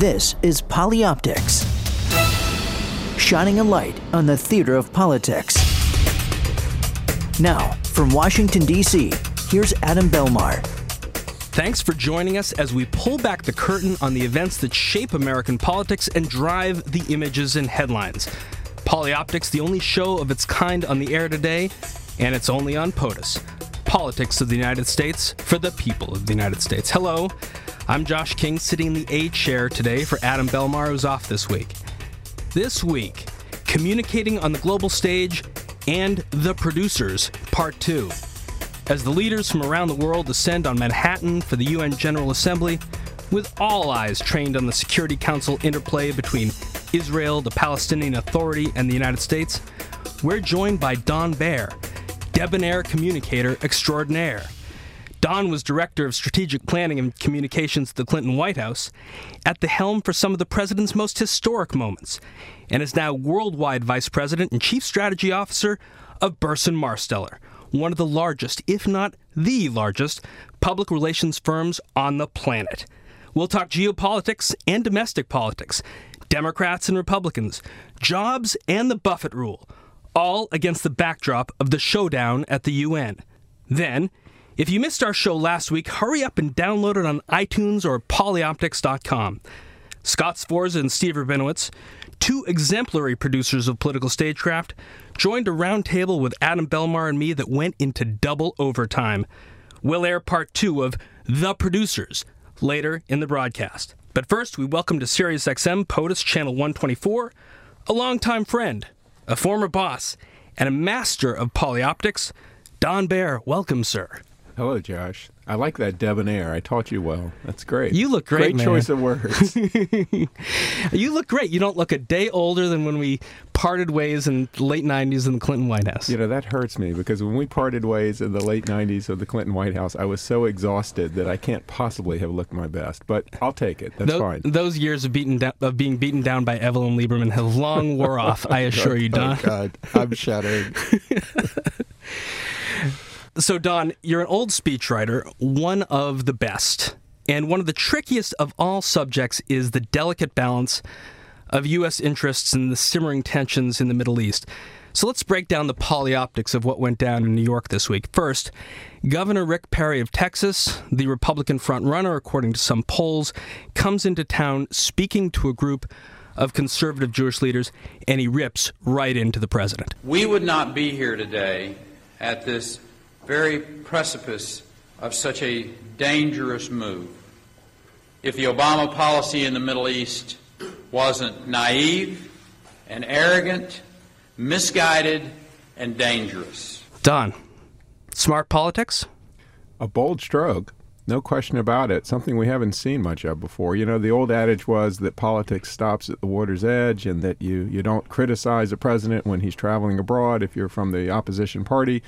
This is Polyoptics, shining a light on the theater of politics. Now, from Washington, D.C., here's Adam Belmar. Thanks for joining us as we pull back the curtain on the events that shape American politics and drive the images and headlines. Polyoptics, the only show of its kind on the air today, and it's only on POTUS. Politics of the United States for the people of the United States. Hello, I'm Josh King, sitting in the A chair today for Adam Belmar, who's off this week. This week, communicating on the global stage and the producers, part two. As the leaders from around the world descend on Manhattan for the UN General Assembly, with all eyes trained on the Security Council interplay between Israel, the Palestinian Authority, and the United States, we're joined by Don Baer, debonair communicator extraordinaire. Don was director of strategic planning and communications at the Clinton White House, at the helm for some of the president's most historic moments, and is now worldwide vice president and chief strategy officer of Burson Marsteller, one of the largest, if not the largest, public relations firms on the planet. We'll talk geopolitics and domestic politics, Democrats and Republicans, jobs and the Buffett rule, all against the backdrop of the showdown at the UN. Then, if you missed our show last week, hurry up and download it on iTunes or polyoptics.com. Scott Sforza and Steve Rabinowitz, two exemplary producers of Political Stagecraft, joined a roundtable with Adam Belmar and me that went into double overtime. We'll air part two of The Producers later in the broadcast. But first, we welcome to SiriusXM POTUS Channel 124 a longtime friend, a former boss, and a master of polyoptics, Don Baer. Welcome, sir. Hello, Josh. I like that debonair. I taught you well. That's great. You look great, Great man. choice of words. You look great. You don't look a day older than when we parted ways in the late 90s in the Clinton White House. you know, that hurts me because when we parted ways in the late 90s of the Clinton White House, I was so exhausted that I can't possibly have looked my best. But I'll take it. That's Tho- fine. Those years of, beaten down, of being beaten down by Evelyn Lieberman have long wore off, I oh assure you, Don. Oh, God. I'm shuddering. So, Don, you're an old speechwriter, one of the best. And one of the trickiest of all subjects is the delicate balance of U.S. interests and the simmering tensions in the Middle East. So let's break down the polyoptics of what went down in New York this week. First, Governor Rick Perry of Texas, the Republican frontrunner, according to some polls, comes into town speaking to a group of conservative Jewish leaders, and he rips right into the president. We would not be here today at this very precipice of such a dangerous move if the Obama policy in the Middle East wasn't naive and arrogant, misguided, and dangerous. Don, smart politics? A bold stroke. No question about it. Something we haven't seen much of before. You know, the old adage was that politics stops at the water's edge and that you, you don't criticize a president when he's traveling abroad if you're from the opposition party.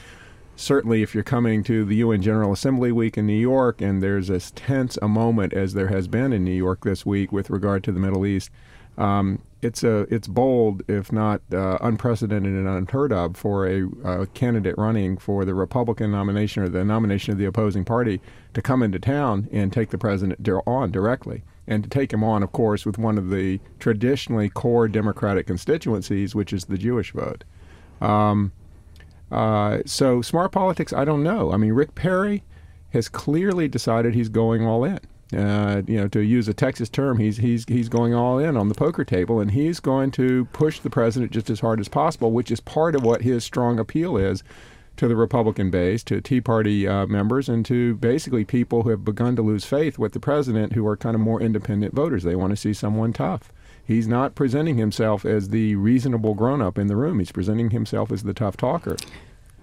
Certainly, if you're coming to the UN General Assembly week in New York and there's as tense a moment as there has been in New York this week with regard to the Middle East, um, it's a it's bold, if not uh, unprecedented and unheard of, for a uh, candidate running for the Republican nomination or the nomination of the opposing party to come into town and take the president on directly, and to take him on, of course, with one of the traditionally core Democratic constituencies, which is the Jewish vote. Um, uh, so smart politics, I don't know. I mean, Rick Perry has clearly decided he's going all in. Uh, you know, to use a Texas term, he's he's he's going all in on the poker table, and he's going to push the president just as hard as possible, which is part of what his strong appeal is to the Republican base, to Tea Party uh, members, and to basically people who have begun to lose faith with the president, who are kind of more independent voters. They want to see someone tough. He's not presenting himself as the reasonable grown-up in the room. He's presenting himself as the tough talker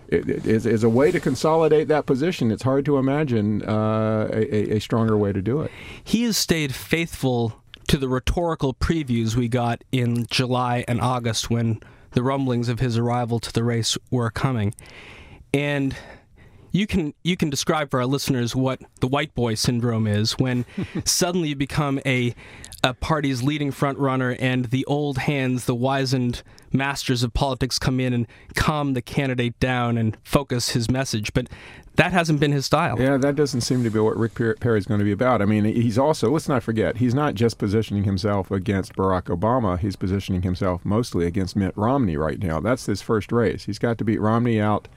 it, it is, is a way to consolidate that position. It's hard to imagine uh, a, a stronger way to do it. He has stayed faithful to the rhetorical previews we got in July and August when the rumblings of his arrival to the race were coming. And You can you can describe for our listeners what the white boy syndrome is when suddenly you become a a party's leading front runner and the old hands, the wizened masters of politics come in and calm the candidate down and focus his message. But that hasn't been his style. Yeah, that doesn't seem to be what Rick Perry is going to be about. I mean, he's also, let's not forget, he's not just positioning himself against Barack Obama, he's positioning himself mostly against Mitt Romney right now. That's his first race. He's got to beat Romney out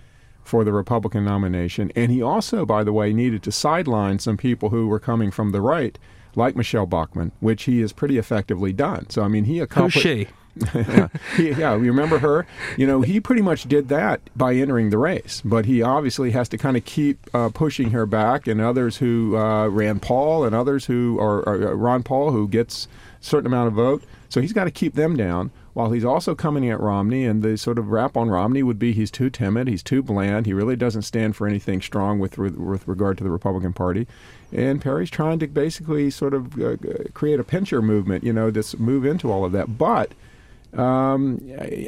for the Republican nomination. And he also, by the way, needed to sideline some people who were coming from the right like Michele Bachmann, which he has pretty effectively done. So I mean, he accomplished. Who's she? yeah, he, yeah, you remember her? You know, he pretty much did that by entering the race, but he obviously has to kind of keep uh, pushing her back, and others who uh, Rand Paul and others who are, uh, Ron Paul who gets a certain amount of vote. So he's got to keep them down while he's also coming at Romney. And the sort of rap on Romney would be he's too timid, he's too bland, he really doesn't stand for anything strong with with regard to the Republican Party. And Perry's trying to basically sort of uh, create a pincher movement, you know, this move into all of that. But, um,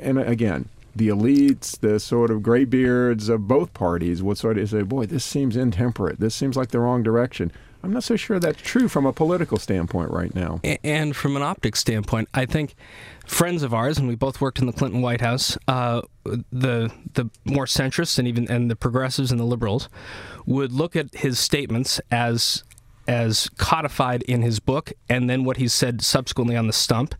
and again, the elites, the sort of graybeards of both parties would sort of say, boy, this seems intemperate. This seems like the wrong direction. I'm not so sure that's true from a political standpoint right now. And from an optics standpoint, I think friends of ours, and we both worked in the Clinton White House, uh, the the more centrists and even and the progressives and the liberals would look at his statements as as codified in his book, and then what he said subsequently on the stump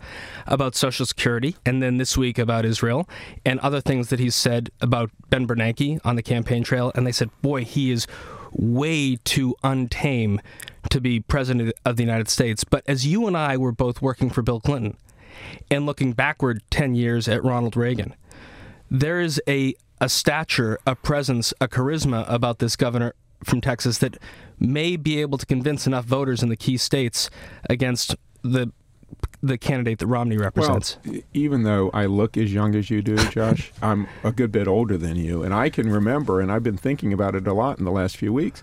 about Social Security, and then this week about Israel, and other things that he said about Ben Bernanke on the campaign trail. And they said, boy, he is way too untame to be president of the United States. But as you and I were both working for Bill Clinton and looking backward 10 years at Ronald Reagan, there is a, a stature, a presence, a charisma about this governor from Texas that may be able to convince enough voters in the key states against the the candidate that Romney represents. Well, even though I look as young as you do, Josh, I'm a good bit older than you, and I can remember, and I've been thinking about it a lot in the last few weeks.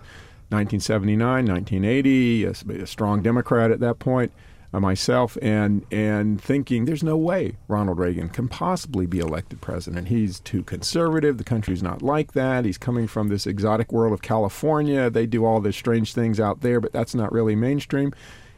1979, 1980, a, a strong Democrat at that point, myself, and and thinking there's no way Ronald Reagan can possibly be elected president. He's too conservative. The country's not like that. He's coming from this exotic world of California. They do all these strange things out there, but that's not really mainstream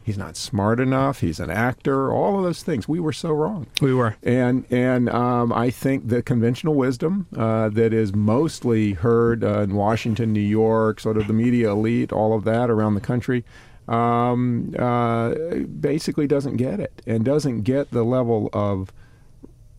he's not smart enough. He's an actor. All of those things. We were so wrong. We were. And and um, I think the conventional wisdom uh, that is mostly heard uh, in Washington, New York, sort of the media elite, all of that around the country. Um, uh, basically doesn't get it and doesn't get the level of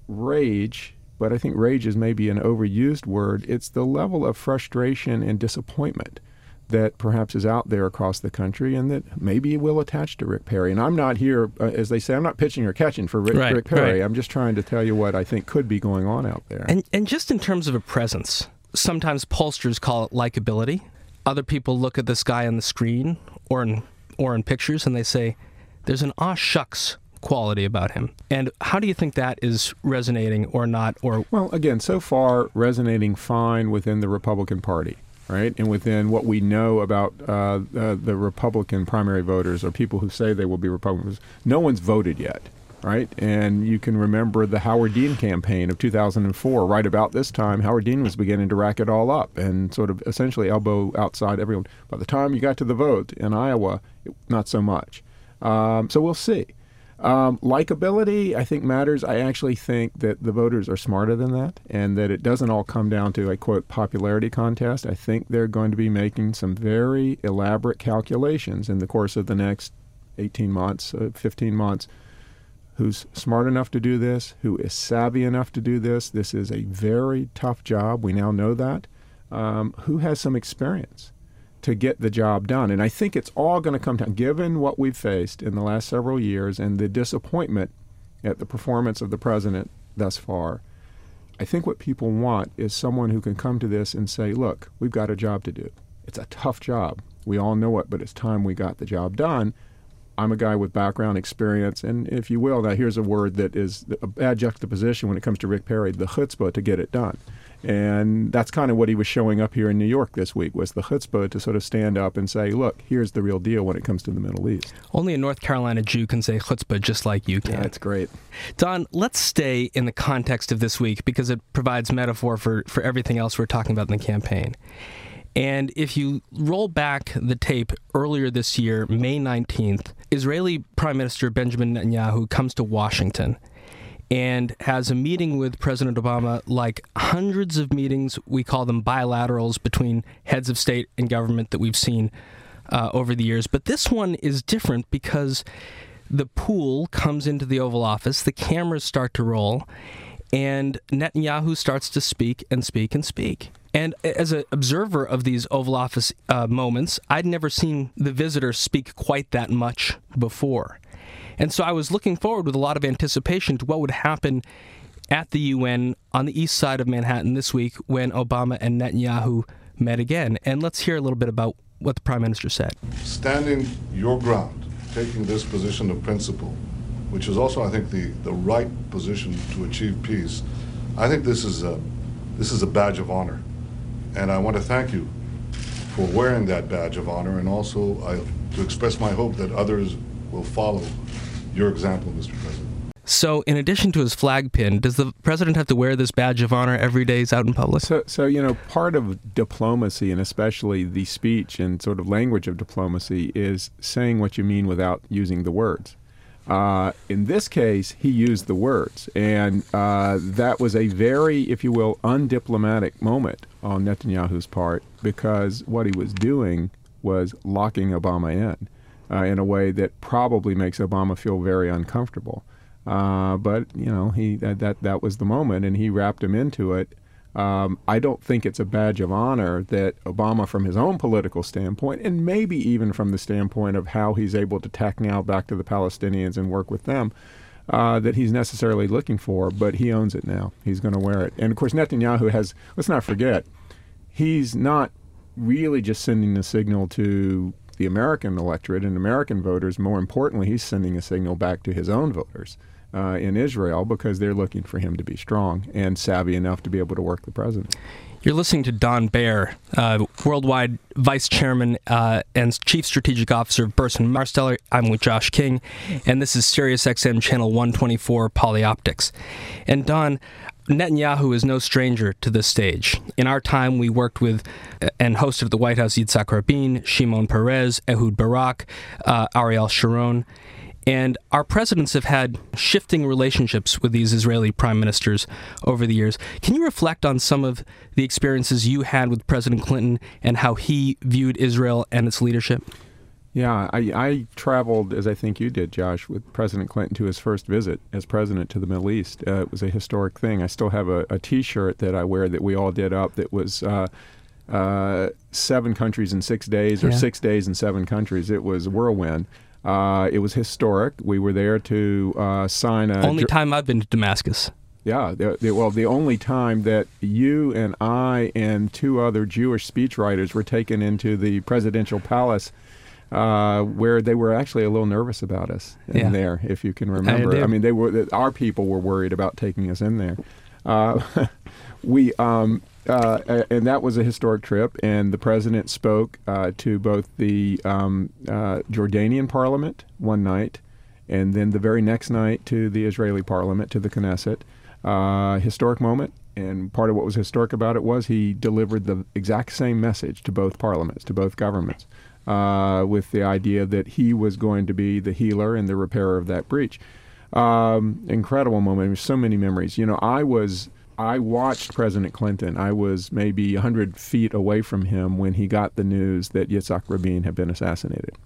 rage but I think rage is maybe an overused word. It's the level of frustration and disappointment that perhaps is out there across the country and that maybe will attach to Rick Perry. And I'm not here, uh, as they say, I'm not pitching or catching for Rick, right, Rick Perry. Right. I'm just trying to tell you what I think could be going on out there. And, and just in terms of a presence, sometimes pollsters call it likability. Other people look at this guy on the screen or in, or in pictures and they say, there's an aw shucks quality about him. And how do you think that is resonating or not? Or Well, again, so far resonating fine within the Republican Party right? And within what we know about uh, uh, the Republican primary voters or people who say they will be Republicans, no one's voted yet, right? And you can remember the Howard Dean campaign of 2004. Right about this time, Howard Dean was beginning to rack it all up and sort of essentially elbow outside everyone. By the time you got to the vote in Iowa, not so much. Um, so we'll see. Um, likability, I think, matters. I actually think that the voters are smarter than that and that it doesn't all come down to a quote popularity contest. I think they're going to be making some very elaborate calculations in the course of the next 18 months, uh, 15 months. Who's smart enough to do this? Who is savvy enough to do this? This is a very tough job. We now know that. Um, who has some experience? to get the job done. And I think it's all going to come down, given what we've faced in the last several years and the disappointment at the performance of the president thus far. I think what people want is someone who can come to this and say, look, we've got a job to do. It's a tough job. We all know it, but it's time we got the job done. I'm a guy with background experience, and if you will, now here's a word that is a bad juxtaposition when it comes to Rick Perry, the chutzpah to get it done. And that's kind of what he was showing up here in New York this week was the chutzpah to sort of stand up and say, look, here's the real deal when it comes to the Middle East. Only a North Carolina Jew can say chutzpah just like you can. Yeah, that's great. Don, let's stay in the context of this week because it provides metaphor for, for everything else we're talking about in the campaign. And if you roll back the tape earlier this year, May 19th, Israeli Prime Minister Benjamin Netanyahu comes to Washington and has a meeting with President Obama, like hundreds of meetings, we call them bilaterals between heads of state and government that we've seen uh, over the years. But this one is different because the pool comes into the Oval Office, the cameras start to roll, and Netanyahu starts to speak and speak and speak. And as an observer of these Oval Office uh, moments, I'd never seen the visitor speak quite that much before. And so I was looking forward with a lot of anticipation to what would happen at the UN on the east side of Manhattan this week when Obama and Netanyahu met again. And let's hear a little bit about what the Prime Minister said. Standing your ground, taking this position of principle, which is also, I think, the, the right position to achieve peace, I think this is, a, this is a badge of honor. And I want to thank you for wearing that badge of honor and also I, to express my hope that others will follow your example, Mr. President. So, in addition to his flag pin, does the president have to wear this badge of honor every day he's out in public? So, so you know, part of diplomacy, and especially the speech and sort of language of diplomacy, is saying what you mean without using the words. Uh, in this case, he used the words, and uh, that was a very, if you will, undiplomatic moment on Netanyahu's part because what he was doing was locking Obama in uh, in a way that probably makes Obama feel very uncomfortable. Uh, but you know, he that, that that was the moment, and he wrapped him into it. Um, I don't think it's a badge of honor that Obama, from his own political standpoint, and maybe even from the standpoint of how he's able to tack now back to the Palestinians and work with them, uh, that he's necessarily looking for. But he owns it now. He's going to wear it. And of course, Netanyahu has. Let's not forget, he's not really just sending a signal to the American electorate and American voters. More importantly, he's sending a signal back to his own voters uh, in Israel because they're looking for him to be strong and savvy enough to be able to work the president. You're listening to Don Baer, uh, worldwide vice chairman uh, and chief strategic officer of Burson Marsteller. I'm with Josh King, and this is SiriusXM channel 124 Polyoptics. And Don, Netanyahu is no stranger to this stage. In our time, we worked with and hosted the White House Yitzhak Rabin, Shimon Peres, Ehud Barak, uh, Ariel Sharon. And our presidents have had shifting relationships with these Israeli prime ministers over the years. Can you reflect on some of the experiences you had with President Clinton and how he viewed Israel and its leadership? Yeah, I, I, traveled, as I think you did, Josh, with President Clinton to his first visit as president to the Middle East. Uh, it was a historic thing. I still have a a T-shirt that I wear that we all did up that was uh, uh, seven countries in six days or yeah. six days in seven countries. It was a whirlwind. Uh, it was historic. We were there to uh, sign a. Only time I've been to Damascus. Yeah, the, the, well, the only time that you and I and two other Jewish speechwriters were taken into the presidential palace uh, where they were actually a little nervous about us in yeah. there, if you can remember. I, I, mean, they were our people were worried about taking us in there. Uh, we um, uh, and that was a historic trip, and the president spoke uh, to both the um, uh, Jordanian parliament one night, and then the very next night to the Israeli parliament, to the Knesset. Uh, historic moment, and part of what was historic about it was he delivered the exact same message to both parliaments, to both governments uh, with the idea that he was going to be the healer and the repairer of that breach. Um, incredible moment. So many memories. You know, I was. I watched President Clinton. I was maybe 100 feet away from him when he got the news that Yitzhak Rabin had been assassinated.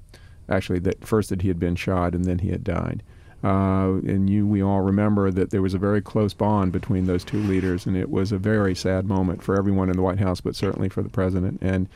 Actually, that first that he had been shot and then he had died. Uh, and you, we all remember that there was a very close bond between those two leaders, and it was a very sad moment for everyone in the White House, but certainly for the president. And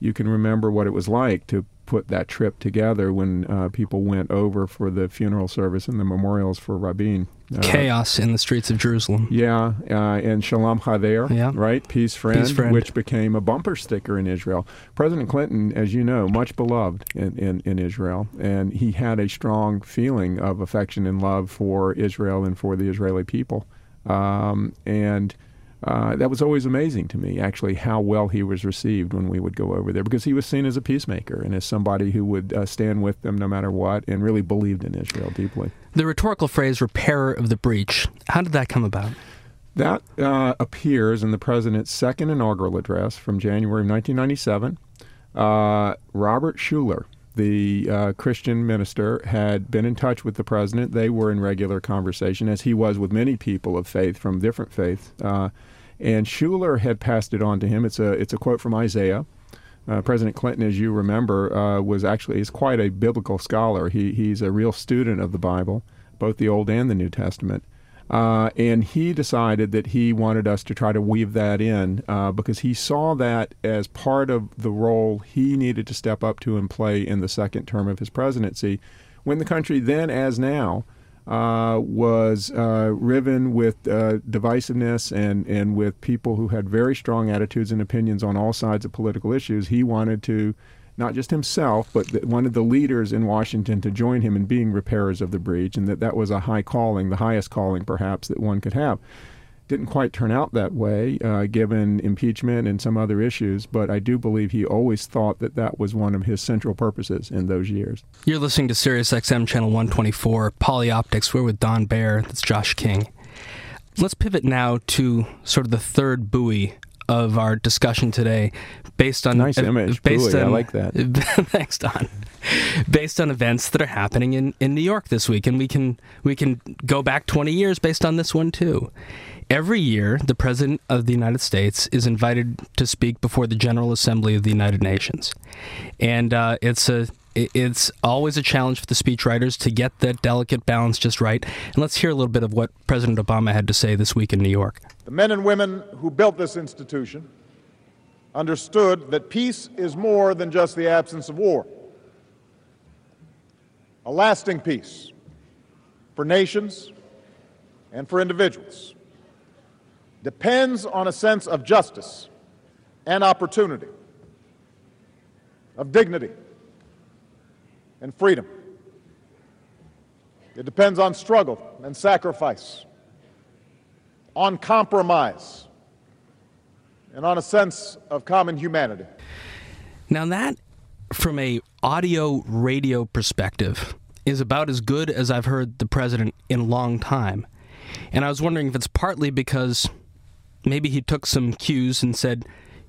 you can remember what it was like to put that trip together when uh, people went over for the funeral service and the memorials for Rabin. Uh, Chaos in the streets of Jerusalem. Yeah, uh, and Shalom Chaver, yeah. right? Peace friend, Peace friend, which became a bumper sticker in Israel. President Clinton, as you know, much beloved in, in, in Israel, and he had a strong feeling of affection and love for Israel and for the Israeli people. Um, and uh, that was always amazing to me, actually, how well he was received when we would go over there, because he was seen as a peacemaker and as somebody who would uh, stand with them no matter what, and really believed in Israel deeply. The rhetorical phrase "repairer of the breach." How did that come about? That uh, appears in the president's second inaugural address from January of 1997. Uh, Robert Schuller, the uh, Christian minister, had been in touch with the president. They were in regular conversation, as he was with many people of faith from different faiths. Uh, and Schuller had passed it on to him. It's a it's a quote from Isaiah. Uh, President Clinton, as you remember, uh, was actually is quite a biblical scholar. He he's a real student of the Bible, both the Old and the New Testament. Uh, and he decided that he wanted us to try to weave that in uh, because he saw that as part of the role he needed to step up to and play in the second term of his presidency, when the country then, as now, uh, was uh, riven with uh, divisiveness and, and with people who had very strong attitudes and opinions on all sides of political issues. He wanted to not just himself, but wanted the leaders in Washington to join him in being repairers of the breach, and that that was a high calling, the highest calling perhaps that one could have. Didn't quite turn out that way, uh, given impeachment and some other issues, but I do believe he always thought that that was one of his central purposes in those years. You're listening to SiriusXM Channel 124, Polyoptics. We're with Don Baer. That's Josh King. Let's pivot now to sort of the third buoy of our discussion today, based on nice image. Based on, I like that. thanks, Don. Based on events that are happening in, in New York this week, and we can we can go back 20 years based on this one too. Every year, the President of the United States is invited to speak before the General Assembly of the United Nations, and uh, it's a it's always a challenge for the speechwriters to get that delicate balance just right. And let's hear a little bit of what President Obama had to say this week in New York. The men and women who built this institution understood that peace is more than just the absence of war. A lasting peace for nations and for individuals depends on a sense of justice and opportunity, of dignity and freedom. It depends on struggle and sacrifice, on compromise, and on a sense of common humanity. Now that from a audio radio perspective is about as good as I've heard the president in a long time. And I was wondering if it's partly because maybe he took some cues and said,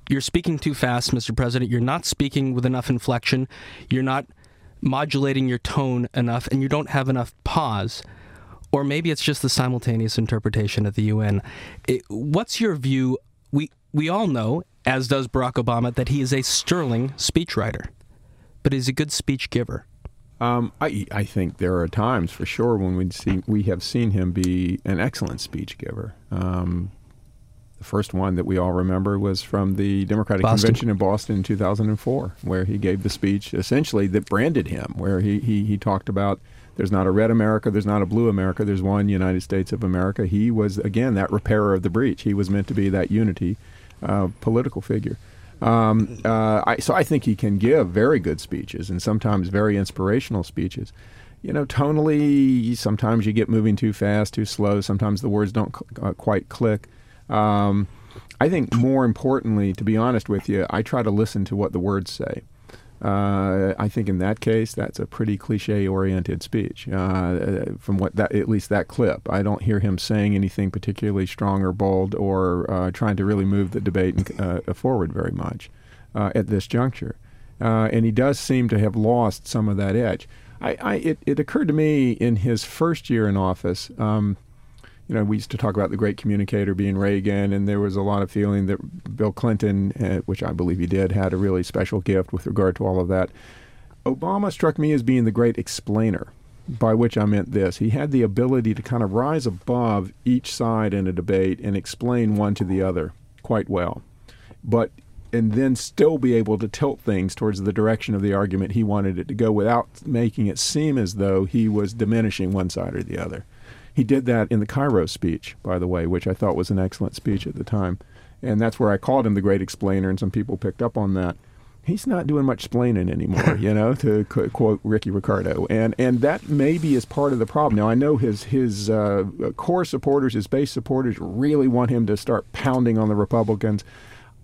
You're speaking too fast, Mr. President. You're not speaking with enough inflection. You're not modulating your tone enough, and you don't have enough pause. Or maybe it's just the simultaneous interpretation at the UN. It, what's your view? We, we all know, as does Barack Obama, that he is a sterling speechwriter, but he's a good speech giver. Um, I, I think there are times, for sure, when we see we have seen him be an excellent speech giver. Um, the first one that we all remember was from the Democratic Boston. Convention in Boston in 2004, where he gave the speech essentially that branded him, where he, he, he talked about there's not a red America, there's not a blue America, there's one United States of America. He was, again, that repairer of the breach. He was meant to be that unity uh, political figure. Um, uh, I, so I think he can give very good speeches and sometimes very inspirational speeches. You know, tonally, sometimes you get moving too fast, too slow. Sometimes the words don't cl- uh, quite click. Um, I think more importantly, to be honest with you, I try to listen to what the words say. Uh, I think in that case, that's a pretty cliche-oriented speech. Uh, from what that, at least that clip, I don't hear him saying anything particularly strong or bold or uh, trying to really move the debate uh, forward very much uh, at this juncture. Uh, and he does seem to have lost some of that edge. I, I, it, it, occurred to me in his first year in office. Um, you know, we used to talk about the great communicator being Reagan, and there was a lot of feeling that Bill Clinton, uh, which I believe he did, had a really special gift with regard to all of that. Obama struck me as being the great explainer, by which I meant this. He had the ability to kind of rise above each side in a debate and explain one to the other quite well. But and then still be able to tilt things towards the direction of the argument he wanted it to go without making it seem as though he was diminishing one side or the other. He did that in the Cairo speech, by the way, which I thought was an excellent speech at the time. And that's where I called him the great explainer, and some people picked up on that. He's not doing much explaining anymore, you know, to qu- quote Ricky Ricardo, and and that maybe is part of the problem. Now I know his his uh, core supporters, his base supporters, really want him to start pounding on the Republicans.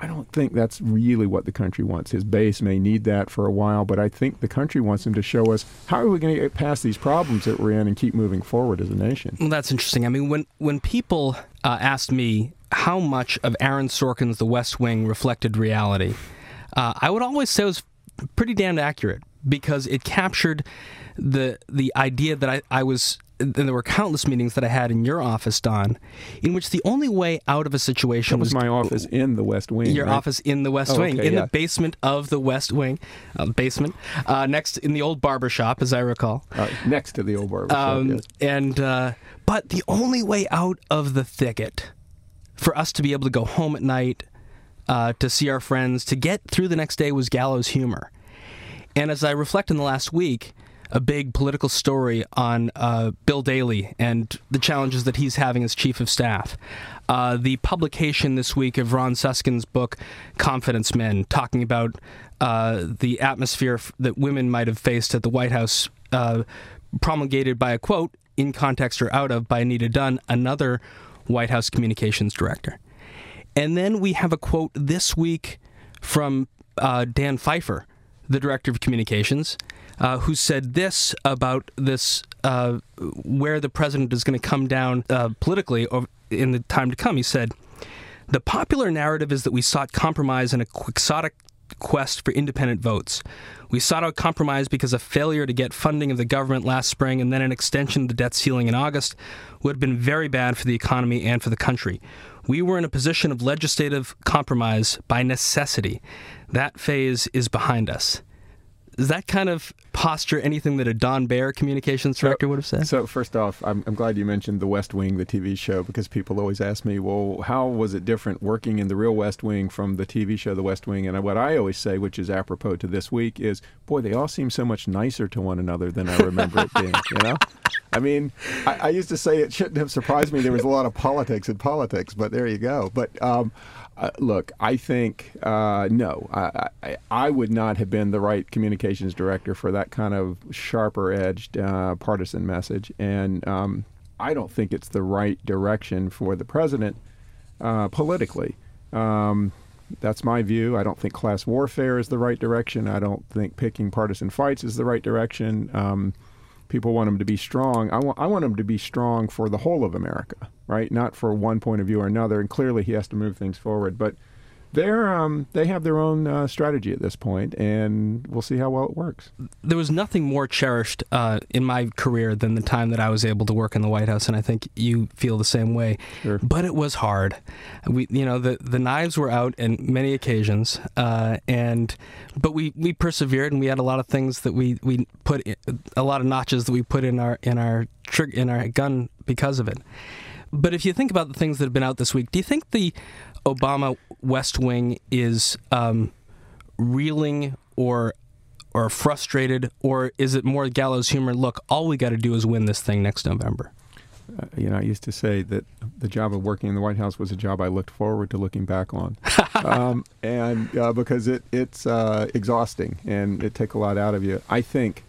I don't think that's really what the country wants. His base may need that for a while, but I think the country wants him to show us how are we going to get past these problems that we're in and keep moving forward as a nation. Well, that's interesting. I mean, when when people uh, asked me how much of Aaron Sorkin's The West Wing reflected reality, uh, I would always say it was pretty damn accurate because it captured the the idea that I, I was and there were countless meetings that I had in your office, Don, in which the only way out of a situation that was, was my office in the West Wing. Your right? office in the West oh, Wing, okay, in yeah. the basement of the West Wing, uh, basement, uh, next in the old barber shop, as I recall. Uh, next to the old barber shop. Um, yes. And uh, but the only way out of the thicket for us to be able to go home at night, uh, to see our friends, to get through the next day was gallows humor. And as I reflect in the last week, a big political story on uh, Bill Daley and the challenges that he's having as chief of staff. Uh, the publication this week of Ron Suskind's book, Confidence Men, talking about uh, the atmosphere f- that women might have faced at the White House, uh, promulgated by a quote, in context or out of, by Anita Dunn, another White House communications director. And then we have a quote this week from uh, Dan Pfeiffer, the director of communications, uh, who said this about this uh, where the president is going to come down uh, politically in the time to come. He said, The popular narrative is that we sought compromise in a quixotic quest for independent votes. We sought out compromise because a failure to get funding of the government last spring and then an extension of the debt ceiling in August would have been very bad for the economy and for the country. We were in a position of legislative compromise by necessity. That phase is behind us. Does that kind of posture anything that a Don Baer communications director so, would have said? So, first off, I'm, I'm, glad you mentioned The West Wing, the TV show, because people always ask me, well, how was it different working in the real West Wing from the TV show The West Wing? And what I always say, which is apropos to this week, is, boy, they all seem so much nicer to one another than I remember it being, you know? I mean, I, I, used to say it shouldn't have surprised me there was a lot of politics in politics, but there you go. But um, uh, look, I think uh, no, I, I, I, would not have been the right communications director for that kind of sharper edged uh, partisan message, and um, I don't think it's the right direction for the president uh, politically. Um, that's my view. I don't think class warfare is the right direction. I don't think picking partisan fights is the right direction. Um, people want him to be strong. I want, I want him to be strong for the whole of America, right? Not for one point of view or another. And clearly, he has to move things forward. But they're um, they have their own uh, strategy at this point, and we'll see how well it works. There was nothing more cherished uh, in my career than the time that I was able to work in the White House, and I think you feel the same way. Sure. But it was hard. We, you know, the the knives were out in many occasions, uh, and but we, we persevered, and we had a lot of things that we, we put in, a lot of notches that we put in our in our trig- in our gun because of it. But if you think about the things that have been out this week, do you think the Obama West Wing is um, reeling or or frustrated, or is it more gallows humor? Look, all we got to do is win this thing next November. Uh, you know, I used to say that the job of working in the White House was a job I looked forward to looking back on, um, and uh, because it it's uh, exhausting and it takes a lot out of you. I think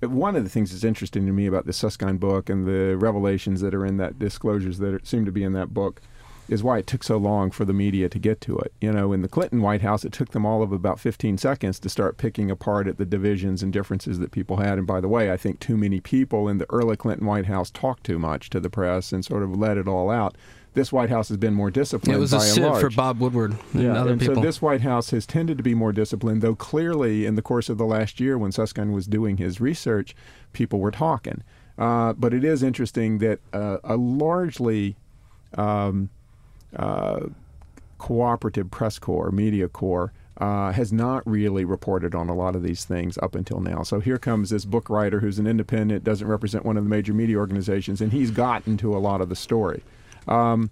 one of the things that's interesting to me about the Suskind book and the revelations that are in that disclosures that are, seem to be in that book is why it took so long for the media to get to it. You know, in the Clinton White House, it took them all of about 15 seconds to start picking apart at the divisions and differences that people had. And by the way, I think too many people in the early Clinton White House talked too much to the press and sort of let it all out. This White House has been more disciplined. It was a sieve for Bob Woodward and yeah, other and people. so this White House has tended to be more disciplined, though clearly in the course of the last year when Suskind was doing his research, people were talking. Uh, but it is interesting that uh, a largely um, cooperative press corps, media corps, uh, has not really reported on a lot of these things up until now. So here comes this book writer who's an independent, doesn't represent one of the major media organizations, and he's gotten to a lot of the story. Um,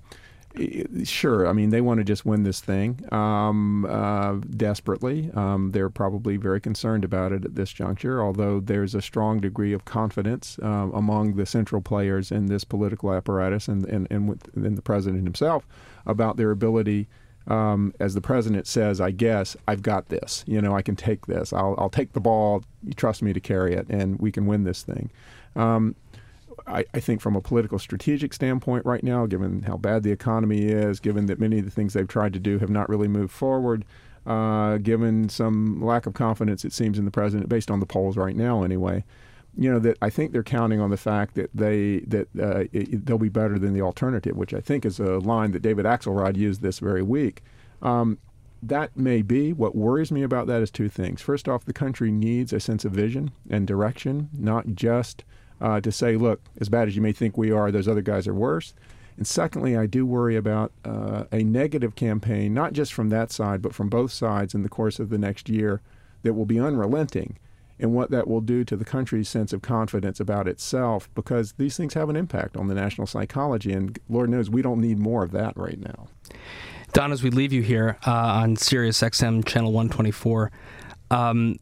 sure, I mean, they want to just win this thing um, uh, desperately. Um, they're probably very concerned about it at this juncture, although there's a strong degree of confidence uh, among the central players in this political apparatus and, and, and, with, the president himself about their ability. Um, as the president says, I guess I've got this. You know, I can take this. I'll, I'll take the ball. You trust me to carry it, and we can win this thing. Um, I, I, think from a political strategic standpoint right now, given how bad the economy is, given that many of the things they've tried to do have not really moved forward, uh, given some lack of confidence, it seems, in the president, based on the polls right now anyway, you know, that I think they're counting on the fact that they that uh, it, they'll be better than the alternative, which I think is a line that David Axelrod used this very week. Um, that may be. What worries me about that is two things. First off, the country needs a sense of vision and direction, not just uh, to say, look, as bad as you may think we are, those other guys are worse. And secondly, I do worry about uh, a negative campaign, not just from that side, but from both sides in the course of the next year that will be unrelenting and what that will do to the country's sense of confidence about itself because these things have an impact on the national psychology. And Lord knows we don't need more of that right now. Don, as we leave you here uh, on Sirius XM Channel 124, um,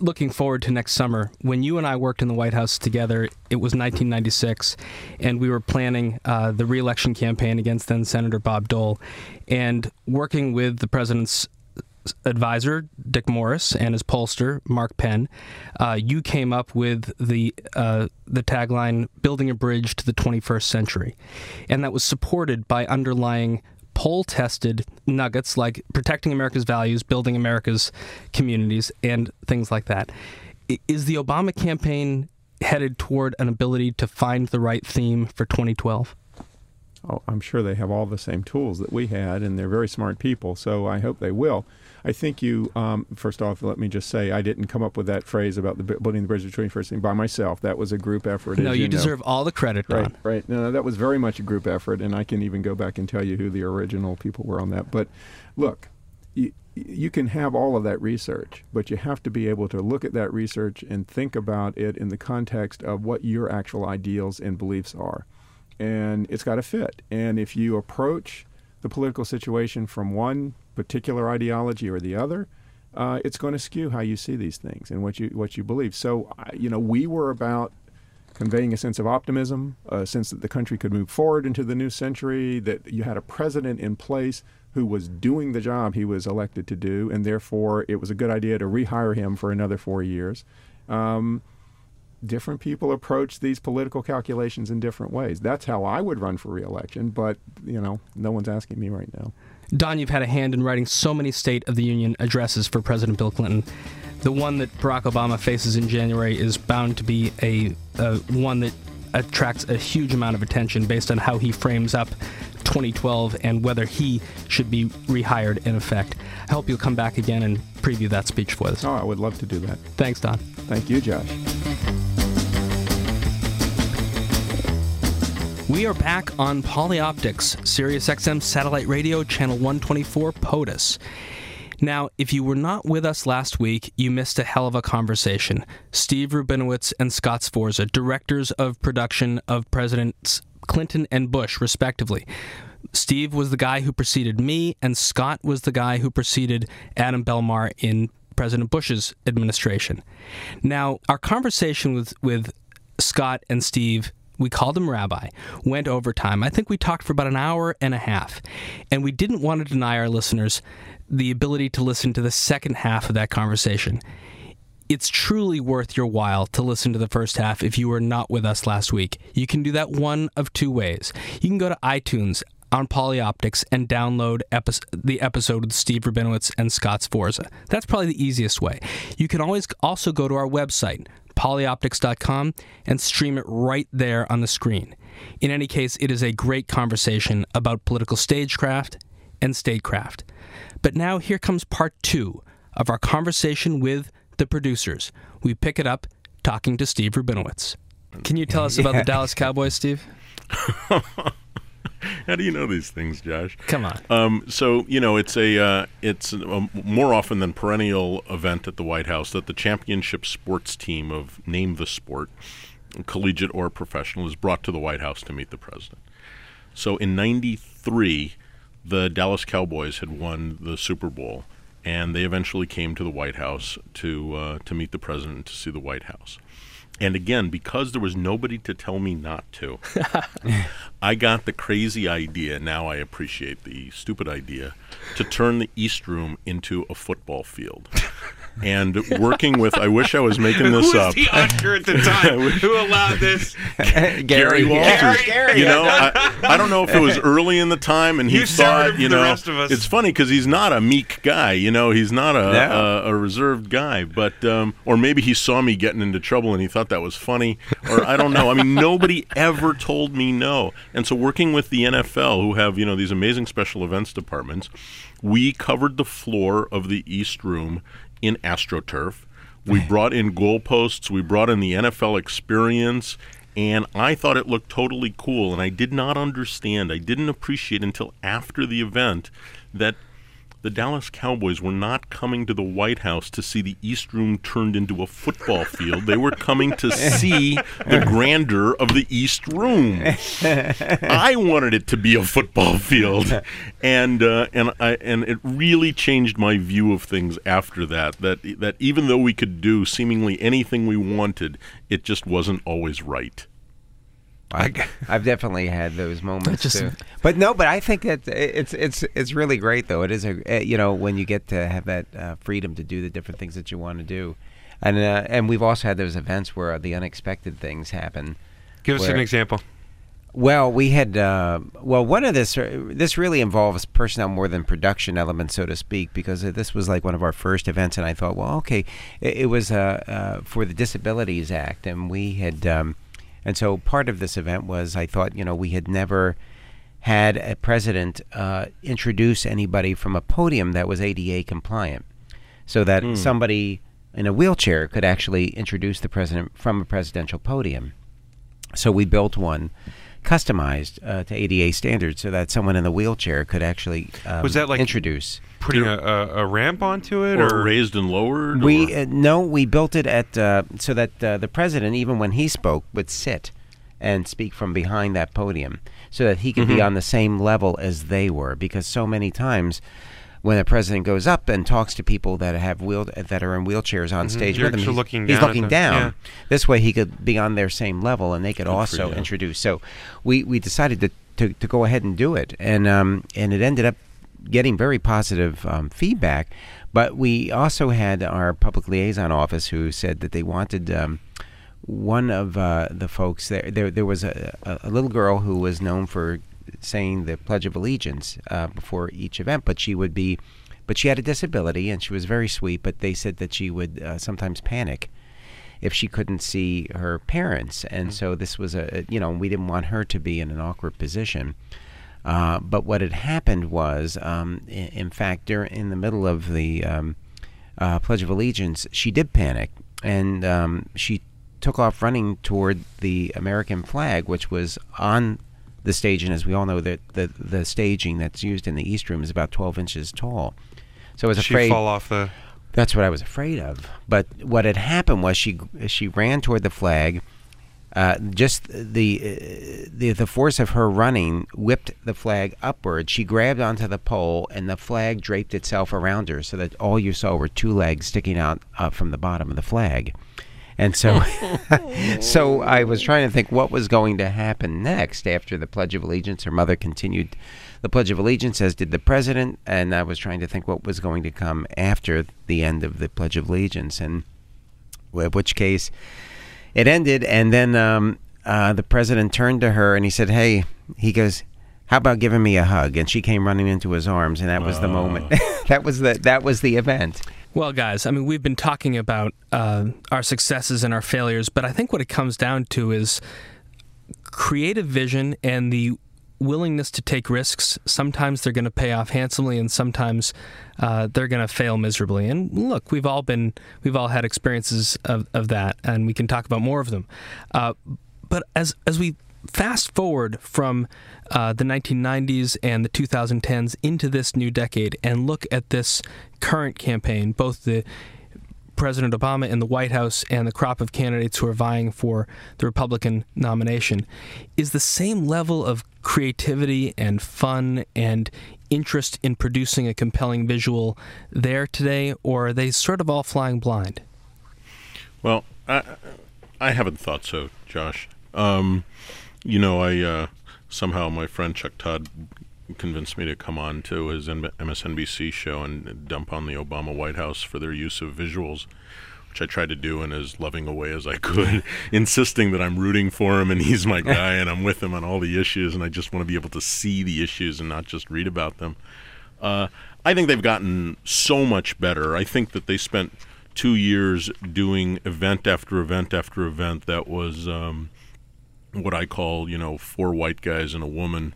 looking forward to next summer. When you and I worked in the White House together, it was 1996, and we were planning uh, the reelection campaign against then Senator Bob Dole, and working with the president's advisor Dick Morris and his pollster Mark Penn, uh, you came up with the uh, the tagline "Building a Bridge to the 21st Century," and that was supported by underlying poll tested nuggets like protecting America's values, building America's communities, and things like that. Is the Obama campaign headed toward an ability to find the right theme for 2012? Oh, I'm sure they have all the same tools that we had, and they're very smart people, so I hope they will. I think you, um, first off, let me just say I didn't come up with that phrase about the building the bridge between first thing by myself. That was a group effort. No, you, you, deserve know. all the credit, Don. Right, right. No, that was very much a group effort, and I can even go back and tell you who the original people were on that. But look, you, you can have all of that research, but you have to be able to look at that research and think about it in the context of what your actual ideals and beliefs are. And it's got to fit. And if you approach the political situation from one particular ideology or the other, uh, it's going to skew how you see these things and what you what you believe. So, you know, we were about conveying a sense of optimism, a sense that the country could move forward into the new century, that you had a president in place who was doing the job he was elected to do, and therefore it was a good idea to rehire him for another four years. Um, different people approach these political calculations in different ways. That's how I would run for reelection, but you know, no one's asking me right now. Don, you've had a hand in writing so many State of the Union addresses for President Bill Clinton. The one that Barack Obama faces in January is bound to be a, a one that attracts a huge amount of attention based on how he frames up 2012 and whether he should be rehired in effect. I hope you'll come back again and preview that speech for us. Oh, I would love to do that. Thanks, Don. Thank you, Josh. We are back on Polyoptics, Sirius XM satellite radio, channel 124, POTUS. Now, if you were not with us last week, you missed a hell of a conversation. Steve Rabinowitz and Scott Sforza, directors of production of Presidents Clinton and Bush, respectively. Steve was the guy who preceded me, and Scott was the guy who preceded Adam Belmar in President Bush's administration. Now, our conversation with, with Scott and Steve we called him Rabbi, went overtime. I think we talked for about an hour and a half. And we didn't want to deny our listeners the ability to listen to the second half of that conversation. It's truly worth your while to listen to the first half if you were not with us last week. You can do that one of two ways. You can go to iTunes on Polyoptics and download epi- the episode with Steve Rabinowitz and Scott Sforza. That's probably the easiest way. You can always also go to our website, polyoptics.com and stream it right there on the screen. In any case, it is a great conversation about political stagecraft and statecraft. But now here comes part two of our conversation with the producers. We pick it up talking to Steve Rabinowitz. Can you tell us about the Dallas Cowboys, Steve? How do you know these things, Josh? Come on. Um, so you know it's a uh, it's a more often than perennial event at the White House that the championship sports team of name the sport, collegiate or professional, is brought to the White House to meet the president. So in '93, the Dallas Cowboys had won the Super Bowl, and they eventually came to the White House to uh, to meet the president to see the White House. And again, because there was nobody to tell me not to, I got the crazy idea. Now I appreciate the stupid idea to turn the East Room into a football field. And working with. I wish I was making Who this was up. the usher at the time who allowed this? Gary Walters. Gary, you know, I, I don't know if it was early in the time, and he You soured thought, you for the know, rest of us. it's funny because he's not a meek guy. You know, he's not a No. a, a reserved guy. But um, or maybe he saw me getting into trouble and he thought that was funny, or I don't know. I mean, nobody ever told me no. And so, working with the NFL, who have you know these amazing special events departments, we covered the floor of the East Room in AstroTurf. We brought in goalposts. We brought in the NFL experience. And I thought it looked totally cool. And I did not understand, I didn't appreciate until after the event that the Dallas Cowboys were not coming to the White House to see the East Room turned into a football field. They were coming to see the grandeur of the East Room. I wanted it to be a football field, and uh, and I and it really changed my view of things after that. That that even though we could do seemingly anything we wanted, it just wasn't always right. I, I've definitely had those moments just- too. But no, but I think that it's it's it's really great though. It is a uh, you know when you get to have that uh, freedom to do the different things that you want to do, and uh, and we've also had those events where the unexpected things happen. Give us an example. Well, we had uh, well one of this this really involves personnel more than production elements, so to speak, because this was like one of our first events, and I thought, well, okay, it, it was uh, uh, for the Disabilities Act, and we had, um, and so part of this event was I thought, you know, we had never had a president uh, introduce anybody from a podium that was ADA compliant, so that somebody in a wheelchair could actually introduce the president from a presidential podium. So we built one customized uh, to ADA standards so that someone in the wheelchair could actually um, Was that like- introduce. Putting a, a, a ramp onto it, Or or, raised and lowered. We or- uh, no, we built it at uh, so that uh, the president, even when he spoke, would sit and speak from behind that podium, so that he could be on the same level as they were. Because so many times, when a president goes up and talks to people that have wheel that are in wheelchairs on stage You're with him, he's, looking down at looking them, down. yeah. This way, he could be on their same level, and they could for also introduce. So we we decided to, to, to go ahead and do it, and um and it ended up getting very positive um, feedback. But we also had our public liaison office who said that they wanted. Um, one of uh, the folks there, there, there was a, a little girl who was known for saying the Pledge of Allegiance uh, before each event, but she would be, but she had a disability and she was very sweet. But they said that she would uh, sometimes panic if she couldn't see her parents, and so this was a, you know, we didn't want her to be in an awkward position. Uh, but what had happened was, um, in, in fact, during in the middle of the um, uh, Pledge of Allegiance, she did panic, and um, she took off running toward the American flag, which was on the stage. And as we all know, that the the staging that's used in the East Room is about 12 inches tall. So I was she afraid. fall off the. That's what I was afraid of. But what had happened was she she ran toward the flag. Uh, just the, uh, the the force of her running whipped the flag upward. She grabbed onto the pole, and the flag draped itself around her, so that all you saw were two legs sticking out uh, from the bottom of the flag. And so, so I was trying to think what was going to happen next after the Pledge of Allegiance. Her mother continued the Pledge of Allegiance, as did the president, and I was trying to think what was going to come after the end of the Pledge of Allegiance, and in which case it ended, and then um, uh, the president turned to her and he said, "Hey," he goes. How about giving me a hug? And she came running into his arms, and that was the moment. that was the that was the event. Well, guys, I mean, we've been talking about uh, our successes and our failures, but I think what it comes down to is creative vision and the willingness to take risks. Sometimes they're going to pay off handsomely, and sometimes uh, they're going to fail miserably. And look, we've all been, we've all had experiences of, of that, and we can talk about more of them. Uh, but as as we fast forward from uh, the 1990s and the 2010s into this new decade and look at this current campaign, both the President Obama in the White House and the crop of candidates who are vying for the Republican nomination, is the same level of creativity and fun and interest in producing a compelling visual there today, or are they sort of all flying blind? Well, I I haven't thought so, Josh. Um, you know, I uh, somehow my friend Chuck Todd convinced me to come on to his MSNBC show and dump on the Obama White House for their use of visuals, which I tried to do in as loving a way as I could, insisting that I'm rooting for him and he's my guy and I'm with him on all the issues and I just want to be able to see the issues and not just read about them. Uh, I think they've gotten so much better. I think that they spent two years doing event after event after event that was um, what I call, you know, four white guys and a woman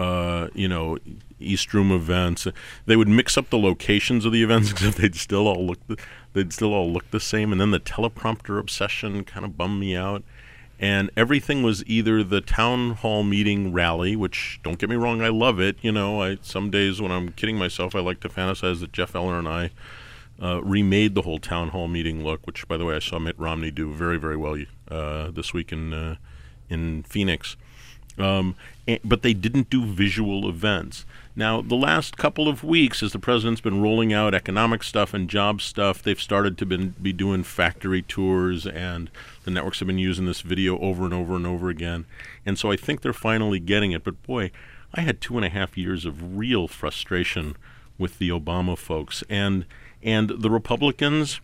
uh, you know, East Room events. They would mix up the locations of the events, except they'd still all look the, they'd still all look the same. And then the teleprompter obsession kind of bummed me out. And everything was either the town hall meeting rally, which don't get me wrong, I love it. You know, I some days when I'm kidding myself, I like to fantasize that Jeff Eller and I uh, remade the whole town hall meeting look. Which, by the way, I saw Mitt Romney do very, very well uh, this week in uh, in Phoenix. Um, but they didn't do visual events. Now, the last couple of weeks, as the president's been rolling out economic stuff and job stuff, they've started to been, be doing factory tours, and the networks have been using this video over and over and over again. And so I think they're finally getting it. But boy, I had two and a half years of real frustration with the Obama folks, and and the Republicans.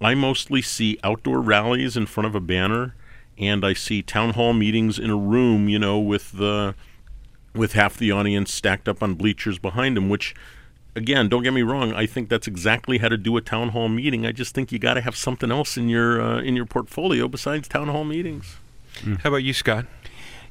I mostly see outdoor rallies in front of a banner and I see town hall meetings in a room, you know, with the with half the audience stacked up on bleachers behind them, which again, don't get me wrong, I think that's exactly how to do a town hall meeting. I just think you got to have something else in your uh, in your portfolio besides town hall meetings. Mm. How about you, Scott?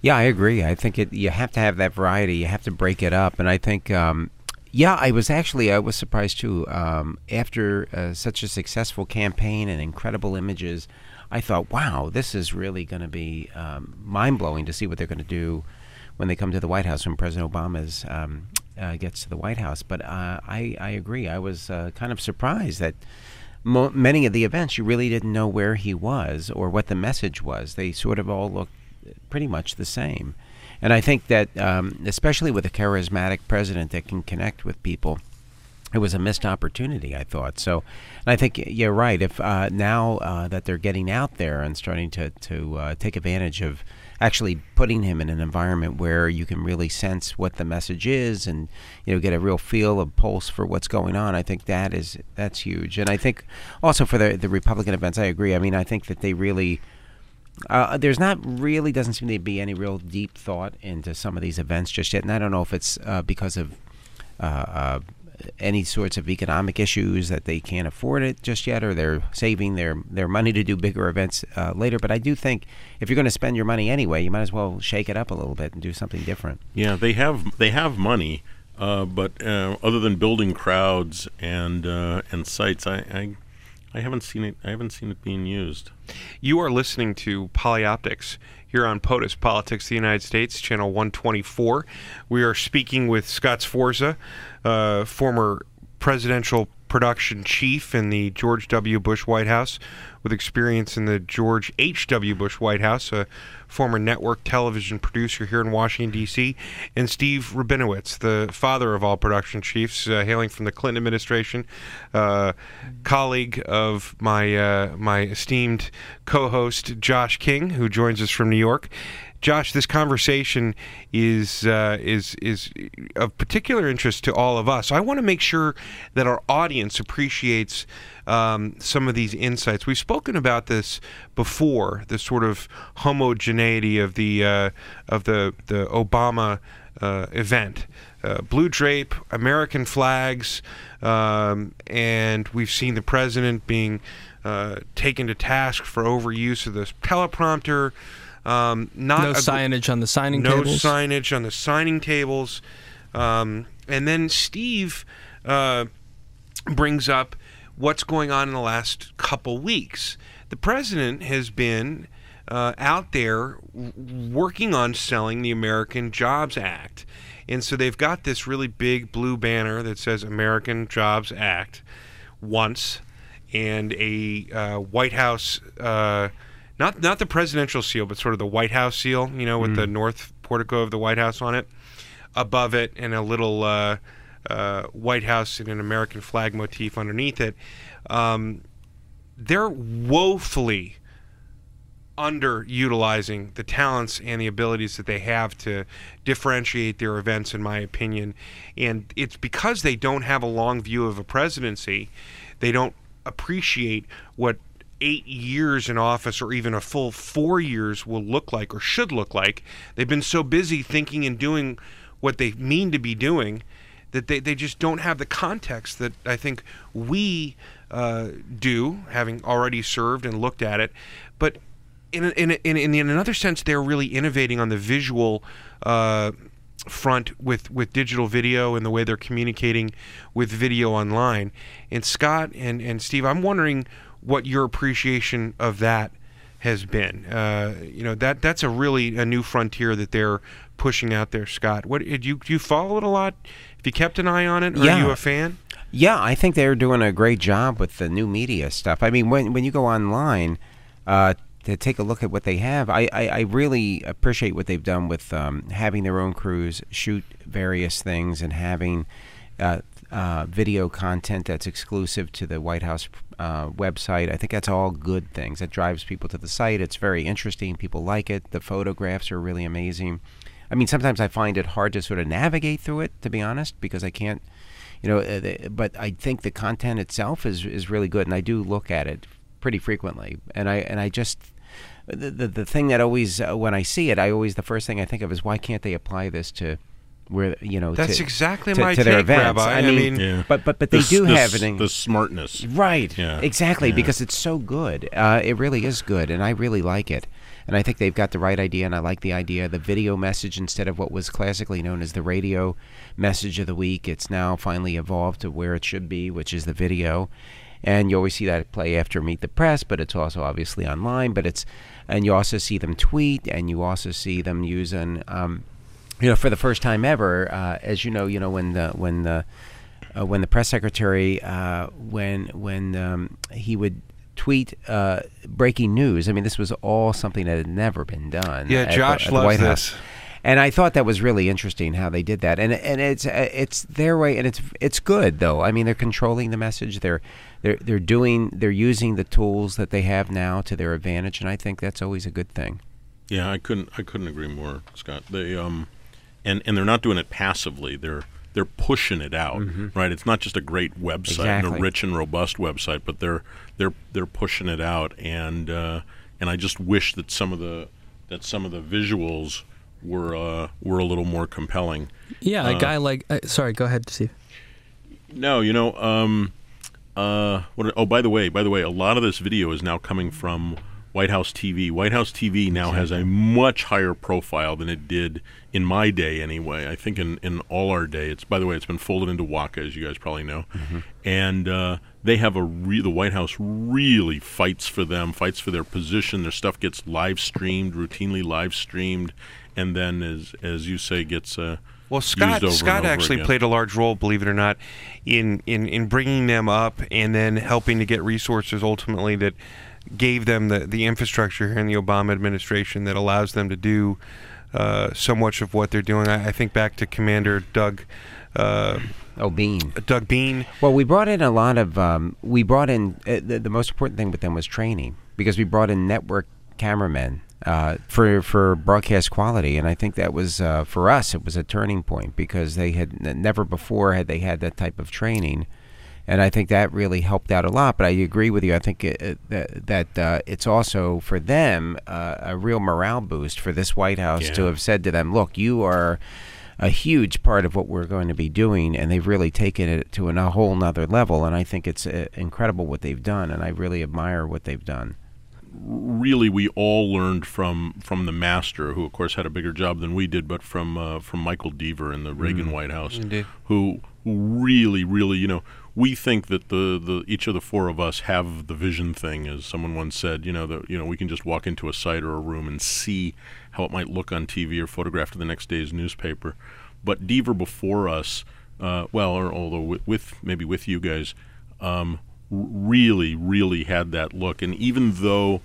Yeah, I agree. I think it you have to have that variety. You have to break it up, and I think um, yeah, I was actually I was surprised too. Um, after uh, such a successful campaign and incredible images, I thought, wow, this is really going to be um, mind blowing to see what they're going to do when they come to the White House when President Obama um, uh, gets to the White House. But uh, I, I agree. I was uh, kind of surprised that mo- many of the events you really didn't know where he was or what the message was. They sort of all looked pretty much the same. And I think that, um, especially with a charismatic president that can connect with people, it was a missed opportunity, I thought. So, and I think you're right. If uh, now uh, that they're getting out there and starting to to uh, take advantage of actually putting him in an environment where you can really sense what the message is and you know get a real feel of pulse for what's going on, I think that is that's huge. And I think also for the the Republican events, I agree. I mean, I think that they really. Uh, there's not really doesn't seem to be any real deep thought into some of these events just yet, and I don't know if it's uh, because of uh, uh any sorts of economic issues that they can't afford it just yet, or they're saving their their money to do bigger events uh, later. But I do think if you're going to spend your money anyway, you might as well shake it up a little bit and do something different. Yeah, they have they have money, uh, but uh, other than building crowds and uh, and sites, I, I I haven't seen it. I haven't seen it being used. You are listening to Polyoptics here on POTUS Politics the United States, channel 124. We are speaking with Scott Sforza, uh, former presidential production chief in the George W. Bush White House, with experience in the George H.W. Bush White House, a former network television producer here in Washington, D.C., and Steve Rabinowitz, the father of all production chiefs, uh, hailing from the Clinton administration, uh, colleague of my, uh, my esteemed co host, Josh King, who joins us from New York. Josh, this conversation is uh, is is of particular interest to all of us. I want to make sure that our audience appreciates um, some of these insights. We've spoken about this before, the sort of homogeneity of the uh, of the the Obama uh, event. Uh, blue drape, American flags, um, and we've seen the president being uh, taken to task for overuse of the teleprompter. Um, not no signage on the signing no tables. No signage on the signing tables. Um, and then Steve uh, brings up what's going on in the last couple weeks. The president has been uh, out there working on selling the American Jobs Act. And so they've got this really big blue banner that says American Jobs Act once and a uh, White House uh, not not the presidential seal, but sort of the White House seal, you know, with mm. the north portico of the White House on it. Above it, and a little uh, uh, White House and an American flag motif underneath it. Um, they're woefully underutilizing the talents and the abilities that they have to differentiate their events, in my opinion. And it's because they don't have a long view of a presidency, they don't appreciate what eight years in office or even a full four years will look like or should look like. They've been so busy thinking and doing what they mean to be doing that they, they just don't have the context that I think we uh, do, having already served and looked at it. But in, in, in, in, another sense, they're really innovating on the visual uh, front with, with digital video and the way they're communicating with video online. And Scott and, and Steve, I'm wondering what your appreciation of that has been. Uh, you know that that's a really a new frontier that they're pushing out there. Scott, what did you do? You follow it a lot? Have you kept an eye on it? Yeah. Are you a fan? Yeah, I think they're doing a great job with the new media stuff. I mean, when when you go online uh, to take a look at what they have, I, I, I really appreciate what they've done with um, having their own crews shoot various things and having uh, uh, video content that's exclusive to the White House uh, website. I think that's all good things. That drives people to the site. It's very interesting. People like it. The photographs are really amazing. I mean, sometimes I find it hard to sort of navigate through it, to be honest, because I can't, you know. Uh, but I think the content itself is is really good, and I do look at it pretty frequently. And I and I just the the, the thing that always uh, when I see it, I always the first thing I think of is why can't they apply this to where you know That's to, exactly to, my to their take, events. Rabbi. I I mean, mean- Yeah. but but but they This- do this- have it in the smartness. Right. Yeah. Exactly, Yeah. because it's so good. Uh, it really is good, and I really like it. And I think they've got the right idea, and I like the idea. The video message instead of what was classically known as the radio message of the week, it's now finally evolved to where it should be, which is the video. And you always see that play after Meet the Press, but it's also obviously online. But it's, and you also see them tweet, and you also see them using, um, you know, for the first time ever, uh, as you know, you know when the when the uh, when the press secretary uh, when when um, he would tweet uh, breaking news. I mean, this was all something that had never been done. Yeah, at Josh at the loves White this. House. And I thought that was really interesting how they did that, and and it's uh, it's their way, and it's it's good though. I mean, they're controlling the message. They're they're they're doing they're using the tools that they have now to their advantage, and I think that's always a good thing. Yeah, I couldn't I couldn't agree more, Scott. They um and and they're not doing it passively. They're they're pushing it out, right? It's not just a great website, and a rich and robust website, but they're they're they're pushing it out, and uh, and I just wish that some of the that some of the visuals were uh, were a little more compelling. Yeah, a guy like. Uh, sorry, go ahead, Steve. No, you know, um, uh, what? Oh, by the way, by the way, a lot of this video is now coming from White House TV. White House TV now has a much higher profile than it did in my day, anyway. I think in, in all our day, it's by the way, it's been folded into WHCA, as you guys probably know, and uh, they have a re- the White House really fights for them, fights for their position. Their stuff gets live streamed, routinely live streamed, and then as as you say, gets uh, Well, Scott Scott actually again. played a large role, believe it or not, in, in in bringing them up and then helping to get resources ultimately that gave them the the infrastructure here in the Obama administration that allows them to do uh, so much of what they're doing. I, I think back to Commander Doug. Uh, Oh, Bean. Doug Bean. Well, we brought in a lot of. Um, we brought in uh, the, the most important thing with them was training because we brought in network cameramen uh, for for broadcast quality, and I think that was uh, for us. It was a turning point because they had never before had they had that type of training, and I think that really helped out a lot. But I agree with you. I think it, it, that that uh, it's also for them uh, a real morale boost for this White House to have said to them, "Look, you are." a huge part of what we're going to be doing, and they've really taken it to a whole nother level. And I think it's uh, incredible what they've done, and I really admire what they've done. really we all learned from from the master, who of course had a bigger job than we did, but from uh, from Michael Deaver in the Reagan White House, Indeed. who really, really, you know, we think that the, the each of the four of us have the vision thing, as someone once said. You know that you know we can just walk into a site or a room and see how it might look on TV or photographed in the next day's newspaper. But Deaver before us, uh, well, or although with, with maybe with you guys, um, really, really had that look. And even though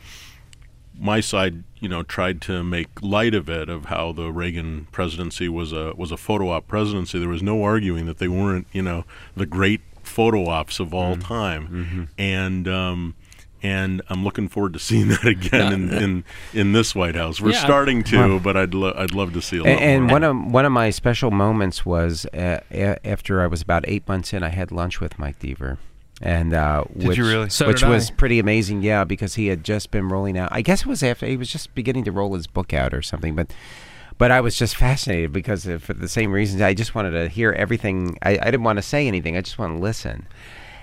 my side, you know, tried to make light of it, of how the Reagan presidency was a was a photo op presidency. There was no arguing that they weren't, you know, the great photo ops of all time, and um, and I'm looking forward to seeing that again in, in in this White House. We're Yeah. starting to, but I'd lo- I'd love to see a lot And, and one of one of my special moments was uh, a- after I was about eight months in. I had lunch with Mike Deaver, and uh, Did which, you really? So which did was I. pretty amazing. Yeah, because he had just been rolling out. I guess it was after he was just beginning to roll his book out or something, but. But I was just fascinated because of, for the same reasons. I just wanted to hear everything. I, I didn't want to say anything. I just want to listen.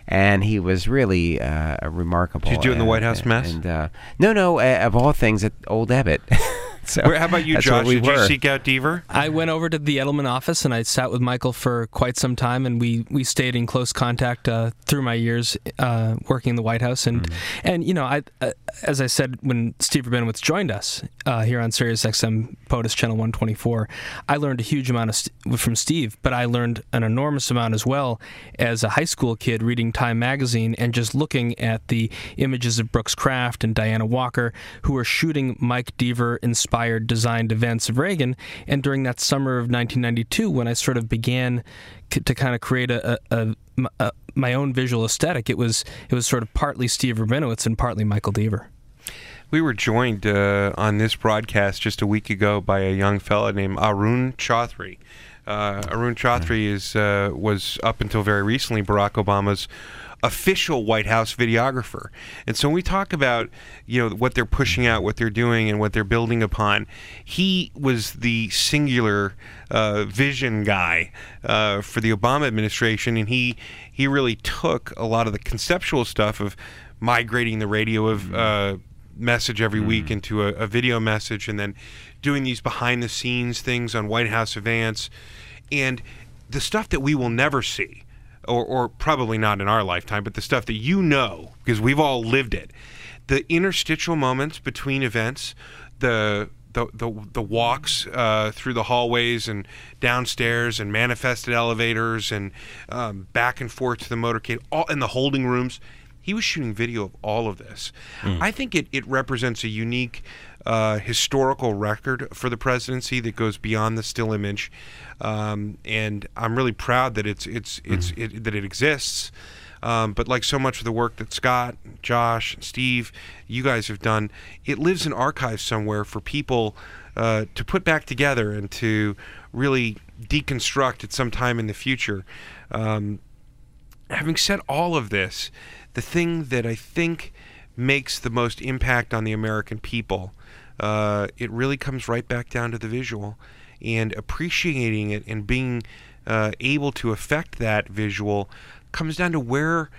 And he was really uh, remarkable. Did you do it in the White House mess? And uh, no, no. Uh, of all things, at Old Ebbitt. so Where, how about you, Josh? we Did you seek out Deaver? I went over to the Edelman office and I sat with Michael for quite some time, and we, we stayed in close contact uh, through my years uh, working in the White House. And and you know, I uh, as I said when Steve Rabinowitz joined us uh, here on Sirius XM POTUS Channel 124, I learned a huge amount of st- from Steve, but I learned an enormous amount as well as a high school kid reading Time magazine and just looking at the images of Brooks Kraft and Diana Walker, who were shooting Mike Deaver inspired designed events of Reagan. And during that summer of 1992, when I sort of began to kind of create a, a, a, my own visual aesthetic, it was it was sort of partly Steve Rabinowitz and partly Michael Deaver. We were joined uh, on this broadcast just a week ago by a young fella named Arun Chaudhary. Uh, Arun Chaudhary is uh, was up until very recently Barack Obama's official White House videographer. And so when we talk about you know what they're pushing out, what they're doing, and what they're building upon, he was the singular uh, vision guy uh, for the Obama administration, and he he really took a lot of the conceptual stuff of migrating the radio of uh, message every week into a, a video message and then doing these behind the scenes things on White House events and the stuff that we will never see or, or probably not in our lifetime but the stuff that you know because we've all lived it. The interstitial moments between events the the, the, the walks uh, through the hallways and downstairs and manifested elevators and um, back and forth to the motorcade all in the holding rooms. He was shooting video of all of this. I think it, it represents a unique uh, historical record for the presidency that goes beyond the still image, um, and I'm really proud that it's it's it's it, that it exists. Um, but like so much of the work that Scott, Josh, Steve, you guys have done, it lives in archives somewhere for people uh, to put back together and to really deconstruct at some time in the future. Um, having said all of this, the thing that I think makes the most impact on the American people, uh, it really comes right back down to the visual and appreciating it and being uh, able to affect that visual comes down to where,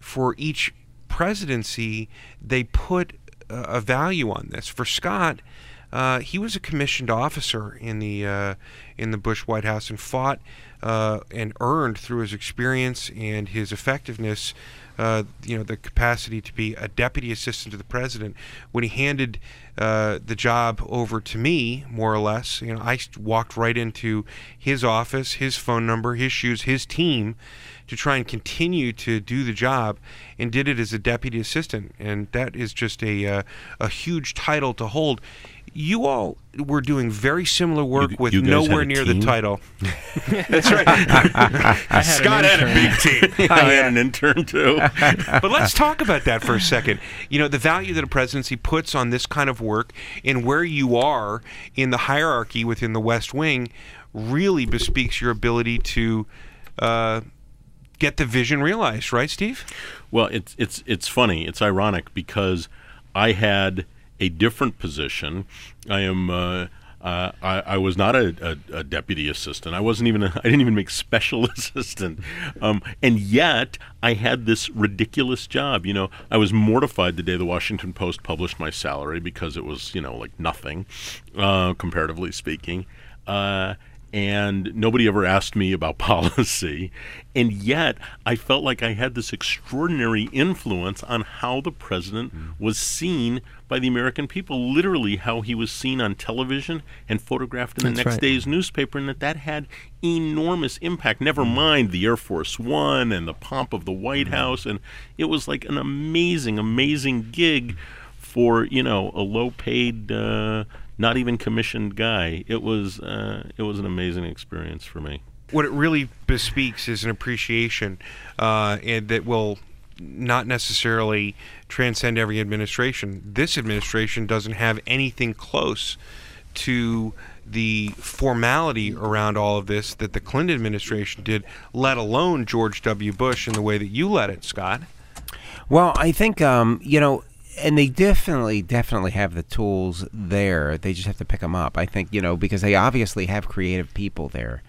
for each presidency, they put a value on this. For Scott, uh, he was a commissioned officer in the uh, in the Bush White House and fought uh, and earned through his experience and his effectiveness. Uh, you know the capacity to be a deputy assistant to the president. When he handed uh, the job over to me, more or less, you know, I walked right into his office, his phone number, his shoes, his team, to try and continue to do the job, and did it as a deputy assistant. And that is just a a huge title to hold. You all were doing very similar work You- with you nowhere a near the title. That's right. had Scott an had a big team. I had an intern too. but let's talk about that for a second. You know, the value that a presidency puts on this kind of work and where you are in the hierarchy within the West Wing really bespeaks your ability to uh, get the vision realized, right, Steve? Well, it's it's it's funny. It's ironic because I had a different position. I am. Uh, uh, I, I was not a, a, a deputy assistant. I wasn't even. A, I didn't even make special assistant. Um, and yet, I had this ridiculous job. You know, I was mortified the day the Washington Post published my salary because it was, you know, like nothing, uh, comparatively speaking. Uh, and nobody ever asked me about policy. And yet, I felt like I had this extraordinary influence on how the president mm. was seen by the American people, literally, how he was seen on television and photographed in the That's next right. day's newspaper, and that that had enormous impact. Never mm. mind the Air Force One and the pomp of the White mm. House. And it was like an amazing, amazing gig for you know a low paid uh, not even commissioned guy it was uh, it was an amazing experience for me What it really bespeaks is an appreciation uh, and that will not necessarily transcend every administration. This administration doesn't have anything close to the formality around all of this that the Clinton administration did, let alone George W. Bush in the way that you led it, Scott. Well, I think um, you know, and they definitely, definitely have the tools there. They just have to pick them up. I think you know because they obviously have creative people there,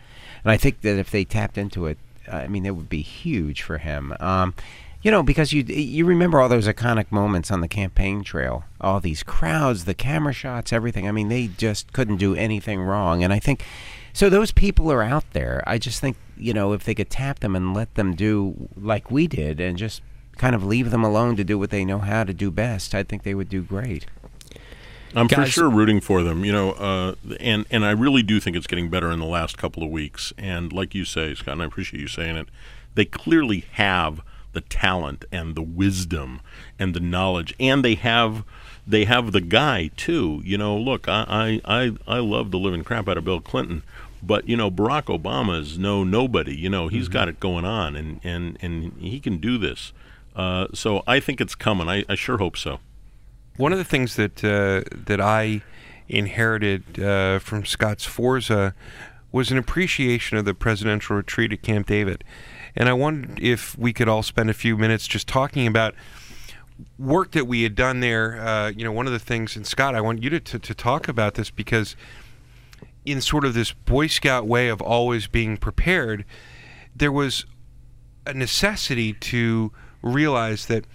and I think that if they tapped into it, I mean, it would be huge for him. Um, you know, because you you remember all those iconic moments on the campaign trail, all these crowds, the camera shots, everything. I mean, they just couldn't do anything wrong, and I think so. Those people are out there. I just think you know if they could tap them and let them do like we did, and just kind of leave them alone to do what they know how to do best, I think they would do great. I'm Guys, for sure rooting for them, you know, uh, and and I really do think it's getting better in the last couple of weeks. And like you say, Scott, and I appreciate you saying it, they clearly have the talent and the wisdom and the knowledge, and they have they have the guy too. You know, look, I I I, I love the living crap out of Bill Clinton, but you know, Barack Obama is no nobody. You know, he's mm-hmm. got it going on, and and and he can do this. Uh, so I think it's coming. I, I sure hope so. One of the things that uh, that I inherited uh, from Scott Sforza was an appreciation of the presidential retreat at Camp David. And I wondered if we could all spend a few minutes just talking about work that we had done there. Uh, you know, one of the things, and Scott, I want you to, to, to talk about this because, in sort of this Boy Scout way of always being prepared, there was a necessity to realize that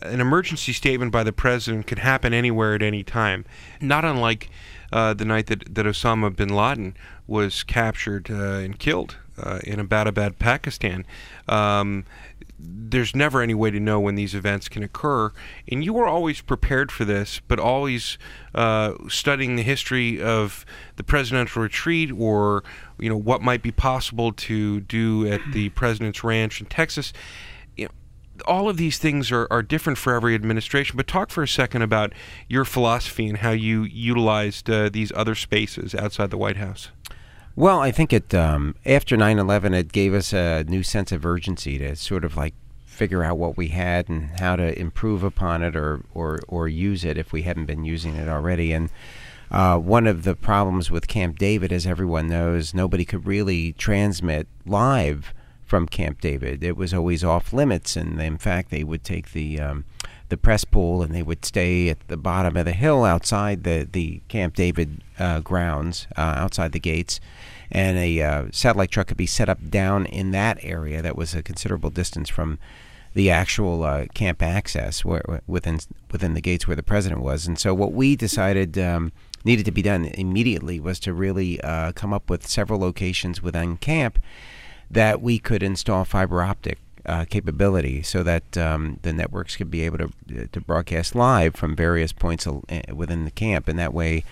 an emergency statement by the president could happen anywhere at any time. Not unlike uh, the night that, that Osama bin Laden was captured uh, and killed uh, in Abbottabad, Pakistan. Um, there's never any way to know when these events can occur, and you were always prepared for this, but always uh, studying the history of the presidential retreat, or you know what might be possible to do at the president's ranch in Texas. All of these things are, are different for every administration. But talk for a second about your philosophy and how you utilized uh, these other spaces outside the White House. Well, I think it um, after 9/11, it gave us a new sense of urgency to sort of like figure out what we had and how to improve upon it or or or use it if we hadn't been using it already. And uh, one of the problems with Camp David, as everyone knows, nobody could really transmit live from Camp David. It was always off limits, and in fact, they would take the um, the press pool and they would stay at the bottom of the hill outside the the Camp David uh, grounds, uh, outside the gates and a uh, satellite truck could be set up down in that area that was a considerable distance from the actual uh, camp access where, within within the gates where the president was. And so what we decided um, needed to be done immediately was to really uh, come up with several locations within camp that we could install fiber optic uh, capability so that um, the networks could be able to to broadcast live from various points within the camp, and that way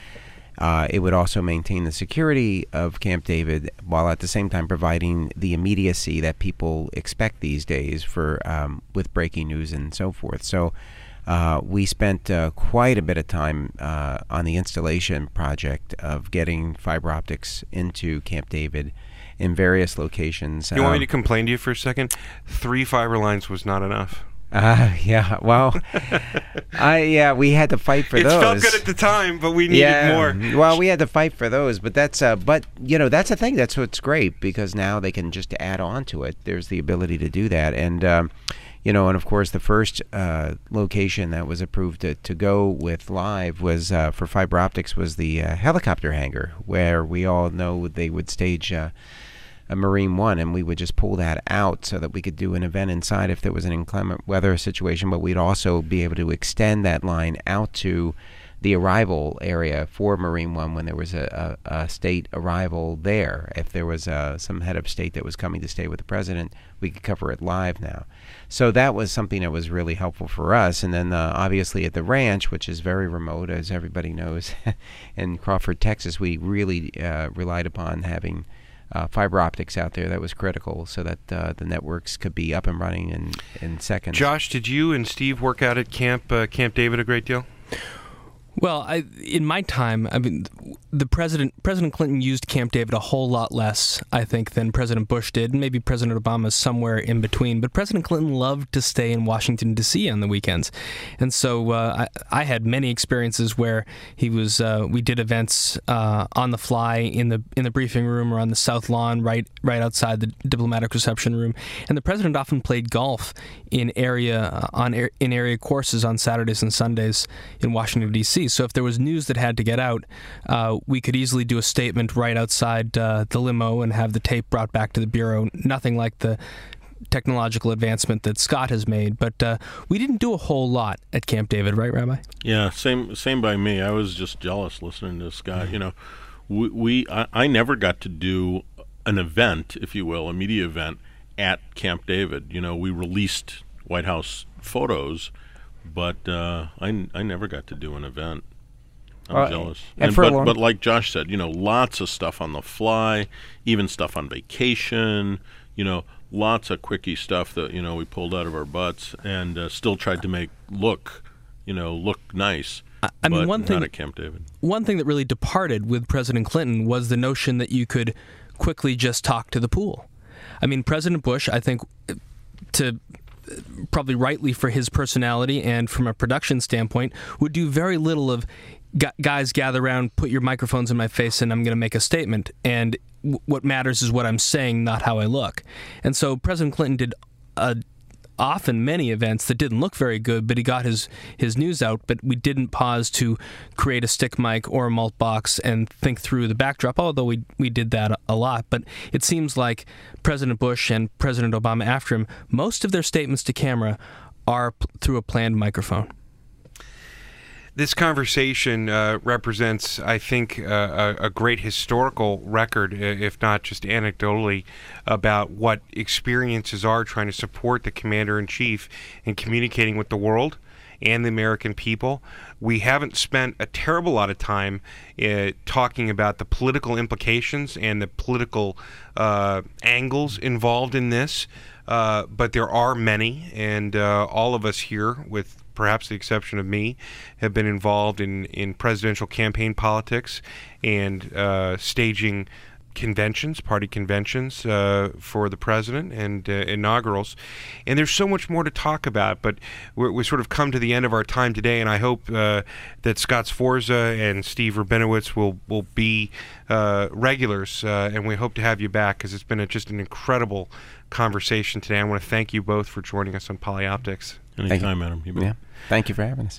uh, it would also maintain the security of Camp David while at the same time providing the immediacy that people expect these days for um, with breaking news and so forth. So uh, we spent uh, quite a bit of time uh, on the installation project of getting fiber optics into Camp David in various locations. You want me to complain to you for a second? Three fiber lines was not enough. Uh, yeah. Well, I yeah, we had to fight for it those. It felt good at the time, but we needed yeah, more. Well, we had to fight for those, but that's uh, but you know that's the thing. That's what's great because now they can just add on to it. There's the ability to do that, and um, you know, and of course, the first uh, location that was approved to, to go with live was uh, for fiber optics was the uh, helicopter hangar, where we all know they would stage uh, a Marine One, and we would just pull that out so that we could do an event inside if there was an inclement weather situation. But we'd also be able to extend that line out to the arrival area for Marine One when there was a, a, a state arrival there. If there was uh, some head of state that was coming to stay with the president, we could cover it live now. So that was something that was really helpful for us. And then uh, obviously at the ranch, which is very remote, as everybody knows, in Crawford, Texas, we really uh, relied upon having uh, fiber optics out there that was critical so that uh, the networks could be up and running in, in seconds. Josh, did you and Steve work out at Camp uh, Camp David a great deal? Well, I, in my time, I mean, the president President Clinton used Camp David a whole lot less, I think, than President Bush did, and maybe President Obama is somewhere in between. But President Clinton loved to stay in Washington D.C. on the weekends, and so uh, I, I, had many experiences where he was. Uh, we did events uh, on the fly in the in the briefing room or on the South Lawn, right right outside the diplomatic reception room, and the president often played golf in area uh, on in area courses on Saturdays and Sundays in Washington D.C. So if there was news that had to get out, uh, we could easily do a statement right outside uh, the limo and have the tape brought back to the bureau. Nothing like the technological advancement that Scott has made, but uh, we didn't do a whole lot at Camp David, right, Rabbi? Yeah, same same by me. I was just jealous listening to Scott. You know, we, we I, I never got to do an event, if you will, a media event at Camp David. You know, we released White House photos, but uh, I, I never got to do an event. I'm uh, jealous. And, and but, long- but like Josh said, you know, lots of stuff on the fly, even stuff on vacation. You know, lots of quickie stuff that you know we pulled out of our butts and uh, still tried to make look, you know, look nice. I mean, one thing at Camp David. One thing that really departed with President Clinton was the notion that you could quickly just talk to the pool. I mean, President Bush, I think, to probably rightly for his personality and from a production standpoint, would do very little of guys gather around, put your microphones in my face, and I'm going to make a statement. And w- what matters is what I'm saying, not how I look. And so President Clinton did a often many events that didn't look very good, but he got his, his news out. But we didn't pause to create a stick mic or a mult box and think through the backdrop, although we, we did that a lot. But it seems like President Bush and President Obama after him, most of their statements to camera are p- through a planned microphone this conversation uh, represents, I think, uh, a, a, great historical record, if not just anecdotally, about what experiences are trying to support the commander in chief in communicating with the world and the American people. We haven't spent a terrible lot of time uh, talking about the political implications and the political uh, angles involved in this. Uh, but there are many, and uh, all of us here, with perhaps the exception of me, have been involved in, in presidential campaign politics and uh, staging conventions, party conventions uh, for the president and uh, inaugurals. And there's so much more to talk about, but we sort of come to the end of our time today, and I hope uh, that Scott Sforza and Steve Rabinowitz will, will be uh, regulars, uh, and we hope to have you back because it's been a, just an incredible conversation today. I want to thank you both for joining us on Polyoptics. Anytime, Adam. yeah. Thank you for having us.